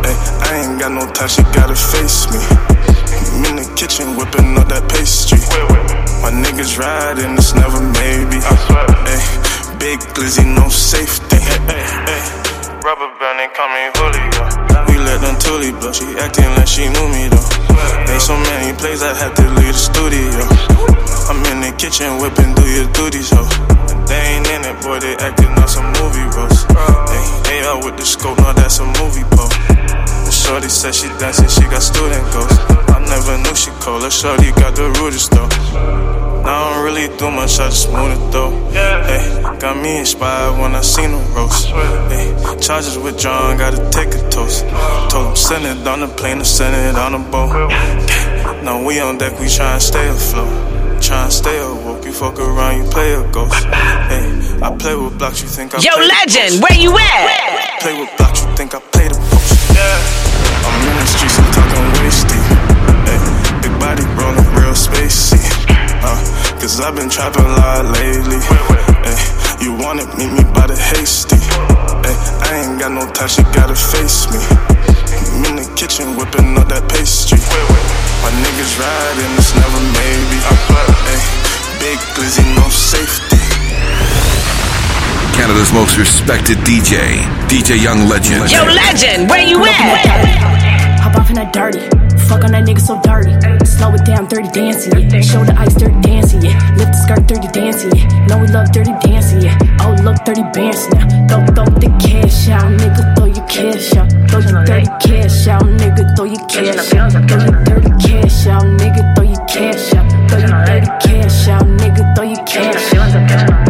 Ay, I ain't got no time, she gotta face me. I'm in the kitchen whipping up that pastry. My niggas riding, it's never maybe. Ay, big glizzy, no safety. Rubber band, they call me Julio. We let them Tully blow, she acting like she knew me though. Ain't so many plays, I had to leave the studio. I'm in the kitchen whipping, do your duties, ho. they ain't in it, boy, they acting on some movie. Hey, they up with the scope, no, that's a movie pole. The shorty said she dancing, she got student goals. I never knew she cold, the shorty got the rudest though. Now I don't really do much, I just move it though. Hey, got me inspired when I seen them roast. Hey, charges withdrawn, gotta take a toast. Told him send it on the plane and send it on the boat. Now we on deck, we tryna stay afloat. Tryna stay awoke, you fuck around, you play a ghost. Hey, I play with blocks, you think I Yo, play legend, post. where you at? Play with blocks, you think I play the post. Yeah. I'm in the streets, I'm talking wasty. Hey, big body real spacey. Uh, cause I've been trapping a lot lately. You meet me by the hasty. I ain't got no time, she gotta face me. I'm in the kitchen whipping up that pastry. My niggas riding, it's never maybe. Big glizzy, no safety. Canada's most respected DJ, DJ Young Legend. Yo, legend, where you at? Hop off in that dirty. Fuck on that nigga so dirty. Slow it down, dirty dancing, yeah. Show the ice, dirty dancing, yeah. Lift the skirt, dirty dancing, yeah. Know we love dirty dancing, yeah. Oh, look, dirty bands now. Throw, throw the cash out, nigga. Throw your cash out. Throw your dirty cash out, nigga. Throw your cash out. Throw your dirty cash out, nigga. Throw your cash out. Throw your dirty cash out, nigga. Throw your cash out.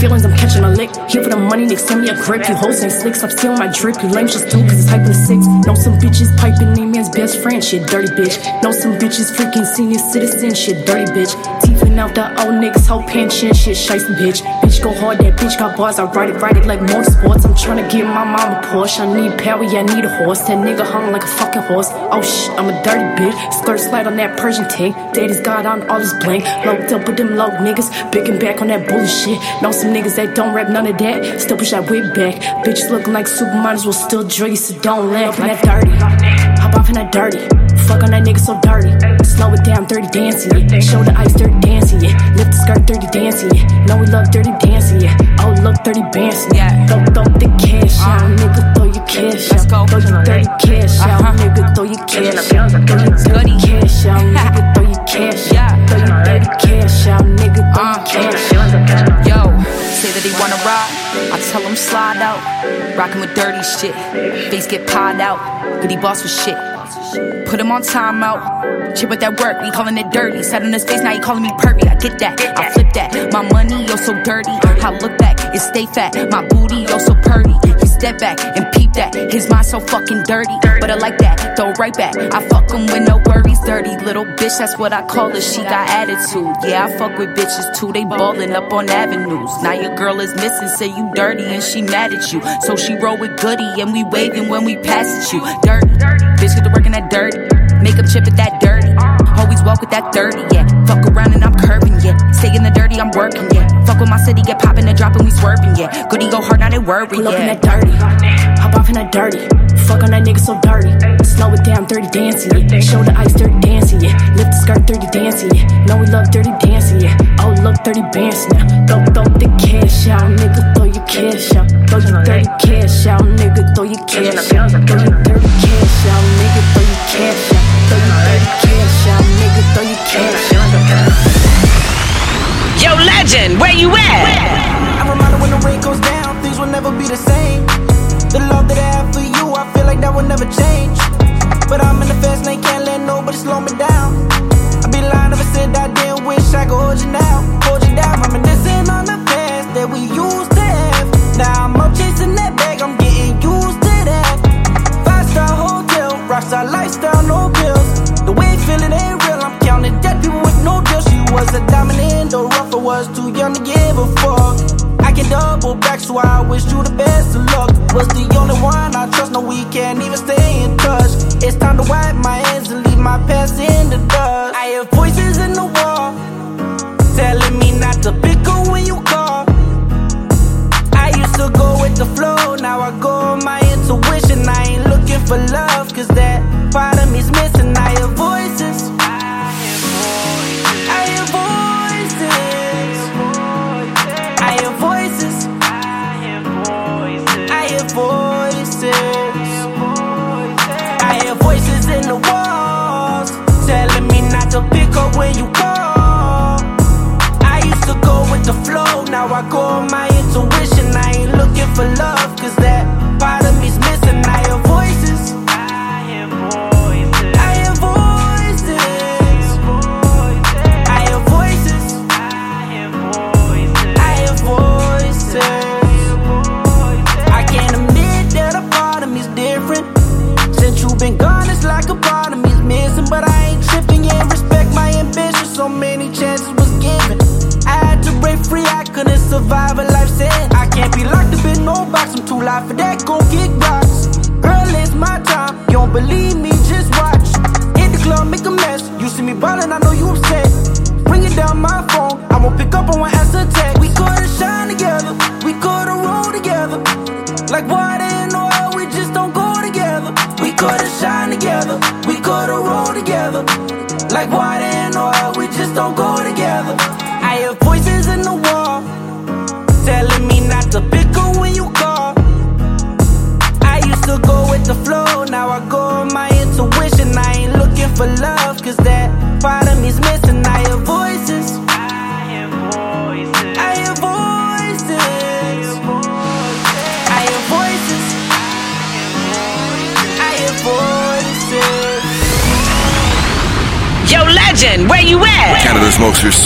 Feelings, I'm catching a lick. Here for the money, nigga, send me a grip. You hoes ain't slick, stop stealing my drip. You lame just do, cause it's hype in six. Know some bitches piping in man's best friend, shit, dirty bitch. Know some bitches freaking senior citizen, shit, dirty bitch. Teething out the old niggas, whole pension, shit, shice bitch. Bitch, go hard, that bitch got bars, I ride it, ride it like motorsports. I'm tryna get my mama Porsche. I need power, yeah, I need a horse. That nigga hung like a fucking horse. Oh shit, I'm a dirty bitch. Skirt slide on that Persian tank. Daddy's got on all his blank. Locked up with them low niggas, and back on that bullshit. Know some niggas that don't rap none of that. Still push that wig back. Bitches looking like supermodels will still you, so don't laugh. Like that dirty. Off in that dirty. Fuck on that nigga so dirty. Slow it down, dirty dancing, yeah. Show the ice, dirty dancing, yeah. Lift the skirt, dirty dancing, yeah. Know we love dirty dancing, yeah. Oh, look, dirty dancing, yeah. Throw, throw the cash out, nigga. Throw your cash out. Throw your dirty cash out, nigga. Throw your cash out. Throw your dirty cash out, <laughs> nigga. Throw your cash out. Throw your dirty cash out, nigga. Throw uh, your cash out. Yo, say that he wanna ride. I tell him slide out. Rockin' with dirty shit. Face get pied out. Goody boss with shit. Put him on timeout. Chip with that work, he calling it dirty. Sat in his face, now he calling me pervy. I get that, I flip that. My money, yo, so dirty. I look back, it stay fat. My booty, yo, so purdy. He step back and peep that. His mind so fucking dirty. But I like that, throw right back. I fuck him with no worries, dirty. Little bitch, that's what I call her. She got attitude. Yeah, I fuck with bitches too. They ballin' up on avenues. Now your girl is missing, say you dirty and she mad at you. So she roll with goody and we waving when we pass at you. Dirty. Bitch, get to work in that dirty. Makeup chip at that dirty. Always walk with that dirty, yeah. Fuck around and I'm curving, yeah. Stay in the dirty, I'm working, yeah. Fuck with my city, get poppin' and dropping, we swerving, yeah. Goody go hard, now they worry, Pull up in that dirty. Hop off in that dirty. Fuck on that nigga so dirty. Slow it down, dirty dancing, yeah. Show the ice, dirty dancing, yeah. Lift the skirt, dirty dancing, yeah. Know we love dirty dancing, yeah. Oh, look, dirty bands now. Throw, throw the cash out, nigga. Throw your cash out. Throw your dirty cash out, nigga. Throw your cash out. Throw your dirty cash out, nigga. Throw your cash out. Throw your dirty cash out, nigga. Throw your cash out. Yo, legend, where you at? I'm reminded when the rain goes down, things will never be the same. The love that I like that will never change. But I'm in the fast lane, can't let nobody slow me down. I be lying if I said I didn't wish I could hold you now. Hold you down, reminiscing on the past that we used to have. Now I'm up chasing that bag, I'm getting used to that. Five star hotel, rockstar lifestyle, no bills. The way you feel ain't real, I'm counting dead people with no deal. She was a diamond in the rough, I was too young to give a fuck. I can double back, so I wish you the best of luck. Was the only one I trust, no, we can't even stay in touch. It's time to wipe my hands and leave my past in the dust. I hear voices in the wall telling me not to pick up when you call. I used to go with the flow, now I go on my intuition. I ain't looking for love, cause that part of me's missing. I hear up when you call. I used to go with the flow, now I go on my intuition. I ain't looking for love, cause that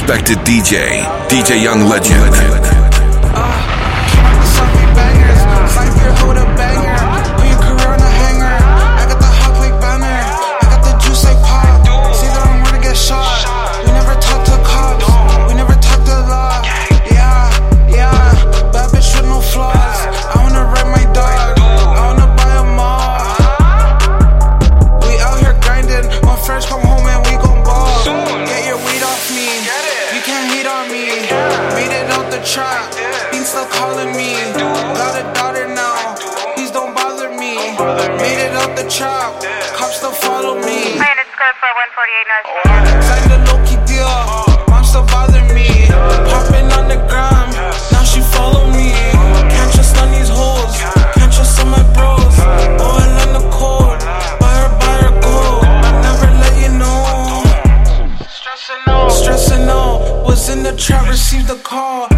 respected DJ, DJ Young Legend. bother me. Got a daughter now, please don't bother me. Made it up the chop, cops don't follow me. Plan is good for 148 North. Signed a low key deal, mom still bother me. Popping on the gram, now she follow me. Can't trust none these hoes, can't trust some my bros. Oil on the cold, buy her, buy her gold. Never let you know. Stressing out. Stressing out, was in the trap, received a call.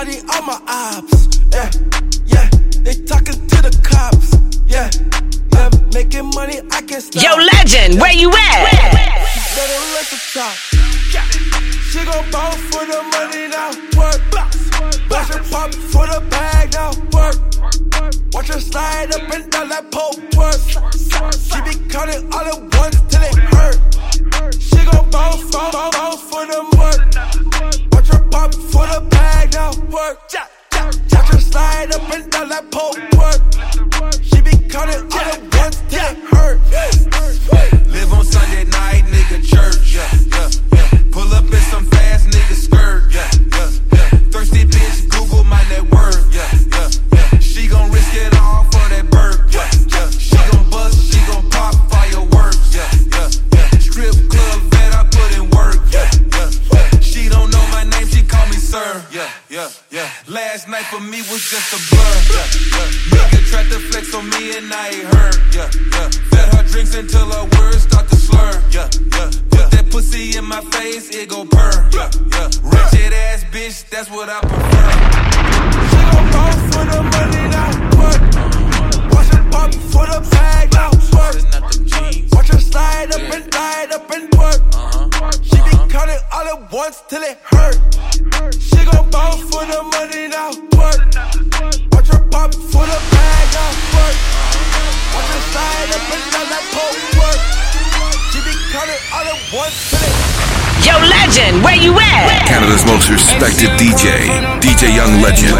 Body on my ops. Yeah, yeah. They talking to the cops. Yeah, yeah. Making money, I can stop. Yo, legend, where you at? Where? Better let the top. She gon' for the money now. Work. Watch her pop for the bag now. Work. Watch her slide up and down that pole. Work. She be counting all at once till it hurt. She gon' work, chop, chop, chop. Slide up and down that pole. Me was just a DJ, DJ Young Legend.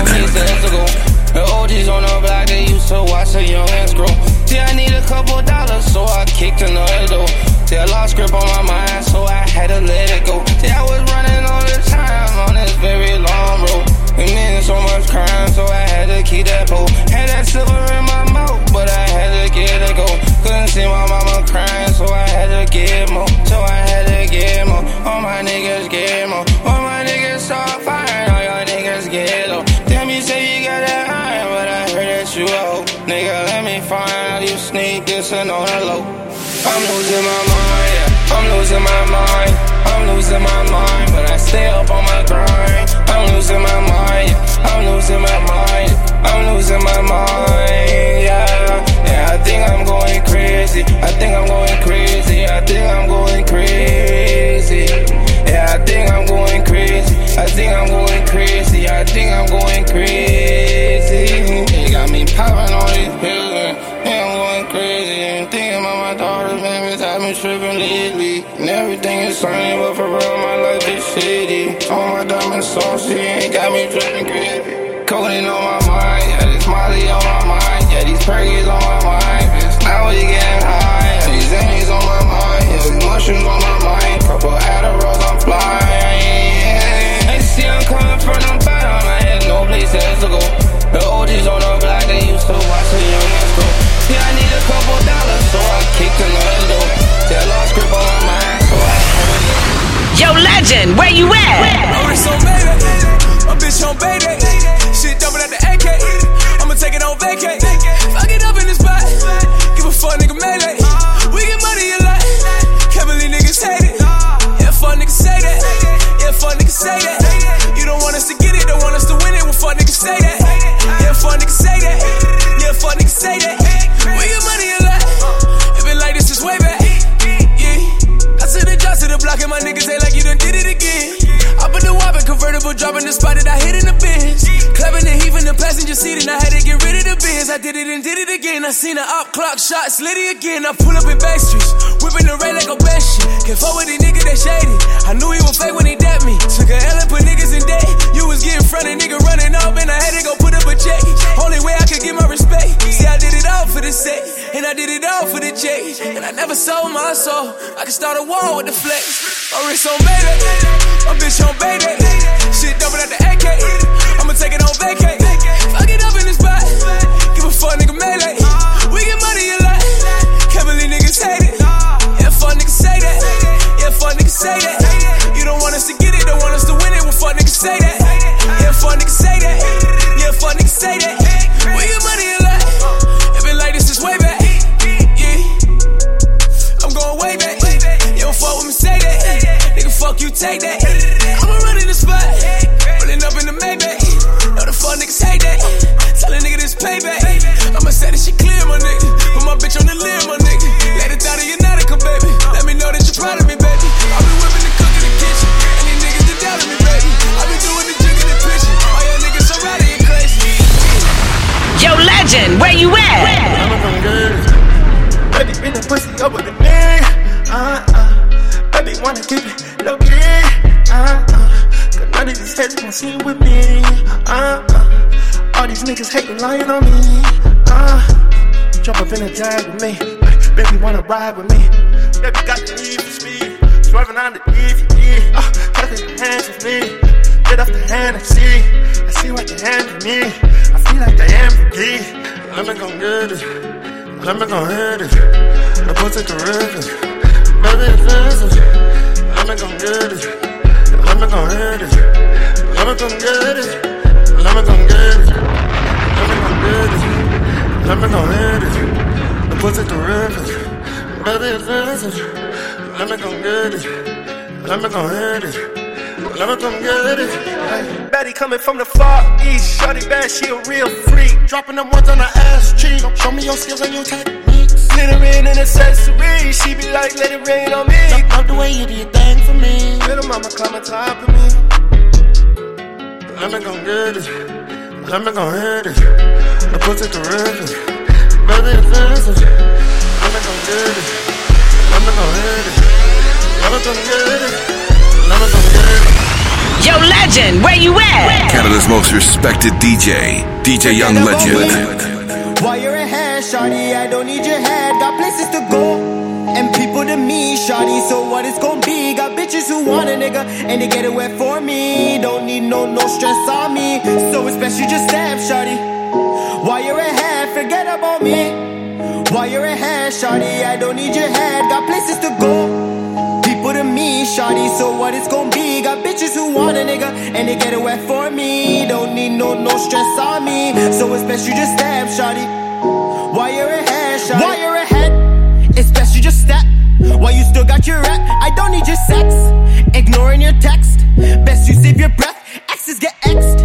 The OGs on the block, they used to watch the young ass grow. See, I need a couple dollars, so I kicked another door. See, I lost grip on my mind, so I had to let it go. See, I was running all the time on this very long road. Committing so much crime, so I had to keep that pole. Had that silver in my mouth, but I had to get it go. Couldn't see my mama crying, so I had to get more. So I had to get more. All my niggas get more. This on the low. I'm losing my mind, yeah. I'm losing my mind. I'm losing my mind, but I stay up on my grind. I'm losing my mind, yeah. I'm losing my mind. I'm losing my mind, yeah. Yeah, I think I'm going crazy. I think I'm going crazy. I think I'm going crazy. Yeah, I think I'm going crazy. I think I'm going crazy. I think I'm going crazy. You got me popping on these pills been tripping lately. And everything is sunny, but for real, my life is shitty. All my diamonds saucy and got me tripping crazy. Codeine on my mind, yeah, this Molly on my mind, yeah, these perkies on my mind. Now we getting high, yeah, these Zannies on my mind, yeah, these mushrooms on my mind, couple Adderalls, I'm flying. They see I'm coming from the bottom, I had no place else to go. The OGs on the block, they used to watch the young go. Yeah, I Where you at? Alright, low key. Uh uh. Cause none of these heads gon' see with me. Uh uh. All these niggas hating, lying on me. Uh. Jump up in a jag with me. Baby, wanna ride with me. Baby, got the need for speed. Driving on the EVE. Uh, touching your hands with me. Get off the hand, I see. I see what your hand with me. I feel like for key. Let me go get it. Let me go hit it. The pussy terrific. Baby, it's let me come get it. Let me come get it. Let me come get it. Let me come get it. Let me come get it. Let me come get it. The pussy terrific. Baby, it's innocent. Let me come get it. Let me come get it. Let me come get it. Betty coming from the far east. Shorty bad, she a real freak. Dropping them ones on her ass cheek. Show me your skills and your tech. Glittering in accessories. She be like, let it rain on me. Love, love the way you do your thing for me. Little mama come on top of me. Let me go get it. Let me go hit it. The pussy terrific. Baby, it's innocent. Let me go get it. Let me go hit it. Let me go get it. Let me go get it. Yo, legend, where you at? Canada's most respected DJ, DJ Young Legend. While you're ahead, shawty, I don't need your head. Got places to go and people to meet, shawty. So what it's gonna be? Got bitches who want a nigga and they get it wet for me. Don't need no no stress on me. So it's best you just step, shawty. While you're ahead, forget about me. While you're ahead, shawty, I don't need your head. Got places to go. Me, shawty. So what it's gonna be? Got bitches who want a nigga and they get it wet for me. Don't need no no stress on me. So it's best you just step, shawty. While you're ahead, shawty. While you're ahead, it's best you just step. While you still got your rep, I don't need your sex. Ignoring your text, best you save your breath. Exes get exed,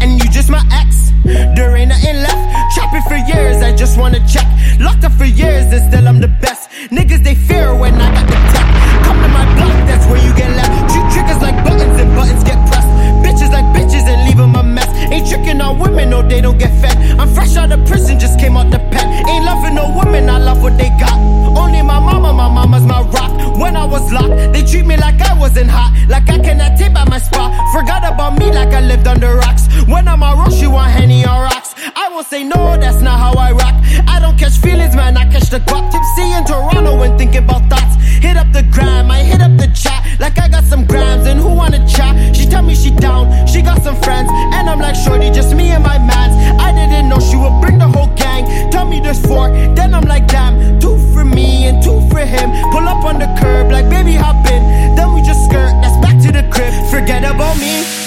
and you just my ex. There ain't nothing left. Trapping for years, I just wanna check. Locked up for years, and still I'm the best. Niggas they fear when I got the tech. Come to my block, that's where you get left. Treat triggers like buttons, and buttons get pressed. Bitches like bitches, and leave 'em a mess. Ain't tricking on women, no, they don't get fed. I'm fresh out of prison, just came out the pen. Ain't loving no women, I love what they got. Only my mama, my mama's my rock. When I was locked, they treat me like I wasn't hot. Like I cannot take by my spot. Forgot about me like I lived under rocks. When I'm a rush, you want Henny or rocks. I won't say no, that's not how I rock. I don't catch feelings, man, I catch the guap. Tipsy in Toronto when thinking about thoughts. Hit up the gram, I hit up the chat. Like I got some grams and who wanna chat? She tell me she down, she got some friends. And I'm like, shorty, just me and my mans. I didn't know she would bring the whole gang. Tell me there's four, then I'm like, damn, two for me and two for him. Pull up on the curb, like baby hop in. Then we just skirt, that's back to the crib. Forget about me.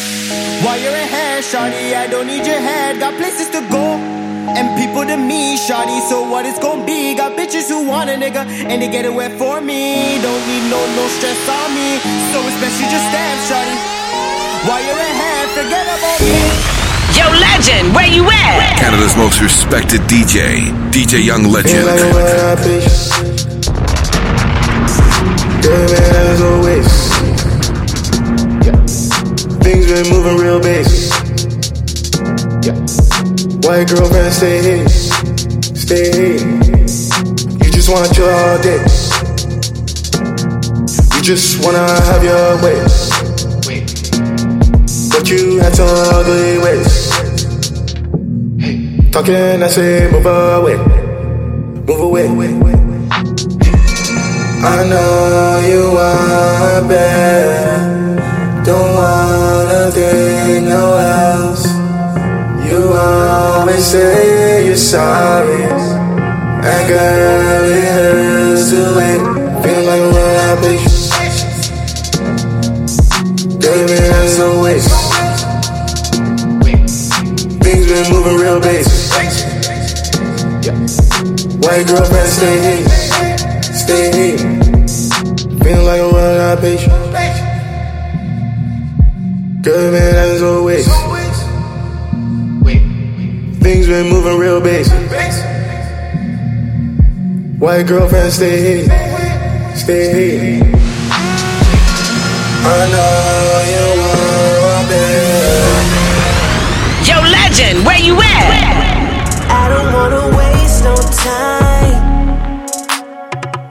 While you're ahead, shawty, I don't need your head. Got places to go. And people to meet, shawty, so what it's gonna be? Got bitches who want a nigga, and they get it wet for me. Don't need no, no stress on me. So it's best you just stand, shawty. While you're ahead, forget about me. Yo, legend, where you at? Canada's most respected DJ, DJ Young Feel like Things been moving real base. Yeah. White girlfriend stay here. Stay here. You just want your all day. You just wanna have your way. But you had some ugly ways. Talking, I say move away. Move away. I know you want bad. Don't wanna think no else. You always say you're sorry. And girl, it hurts to wait. Feel like out bitch. Baby, that's a waste. Things been moving real base. White girl, girlfriend stay here. Stay here. Feeling like a real out bitch. Good man, as always. Wait, wait. Things been moving real base. White girlfriend stay here. Stay here. I know you want it. Yo, legend, where you at? I don't wanna waste no time.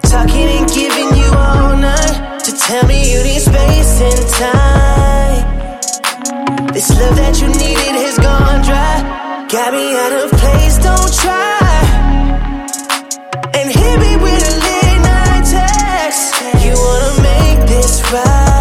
Talking and giving you all night to tell me you need space and time. This love that you needed has gone dry. Got me out of place, don't try. And hit me with a late night text. You wanna make this right.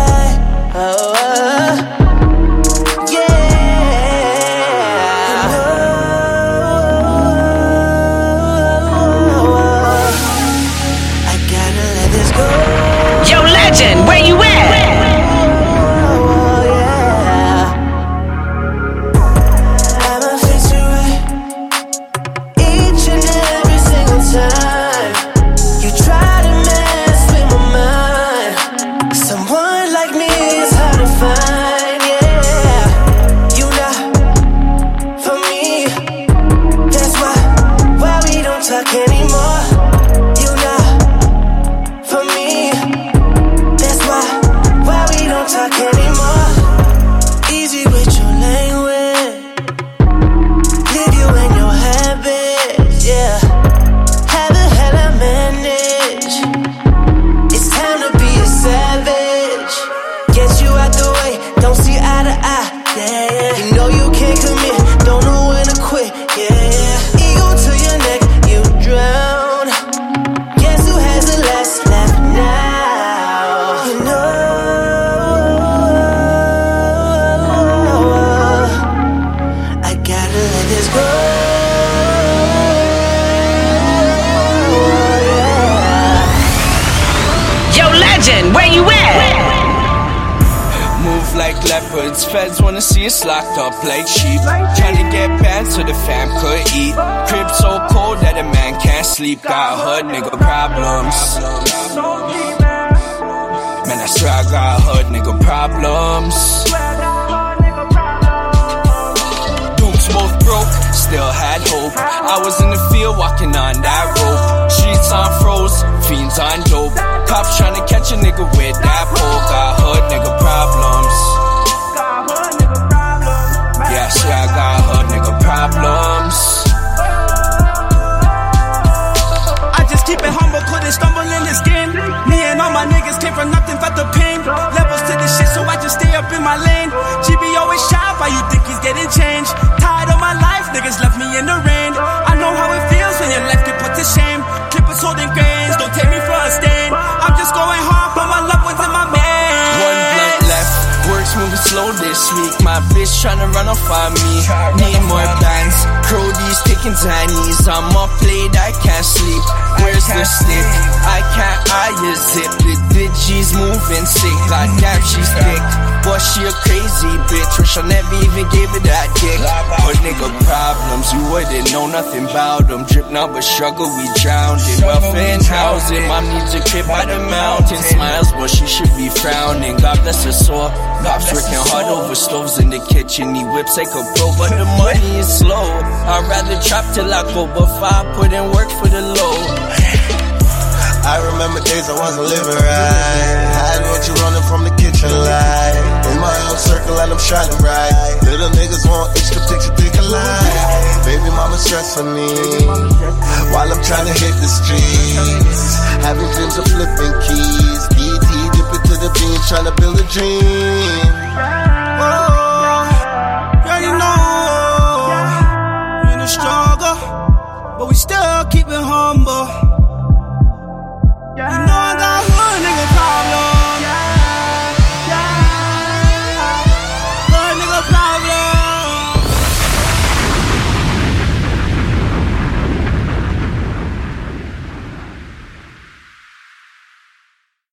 In my lane. GB always shy, why you think he's getting changed? Tired of my life, niggas left me in the rain. I know how it feels when your life get put to shame. Clippers holding grains, don't take me for a stain. I'm just going hard for my loved ones and my man. One blunt left, works moving slow this week. My bitch tryna run off on me. Need more bands, Crodies taking zannies. I'm up late, I can't sleep. Where's the stick? I can't a zip. The digits moving sick. God damn, she's thick. But she a crazy bitch. Wish I never even gave her that dick. But nigga problems, you wouldn't know nothing about them. Drip now, but struggle, we drowned in wealth and housing. Mom needs a crib by the mountain. Smiles, but she should be frowning. God bless her soul. Cops working hard over stoves in the kitchen. He whips like a pro, but the money is slow. I'd rather trap till I go before I put in work for the low. I remember days I wasn't living right. Hiding what you running from the kitchen light. In my own circle and I'm shining bright. Little niggas want extra picture, pick a line. Baby mama stress for me. While I'm trying to hit the streets. Having dreams of flipping keys. DT dipping to the beam, trying to build a dream. Oh, girl, you know, we're in the struggle, but we still keep it humble.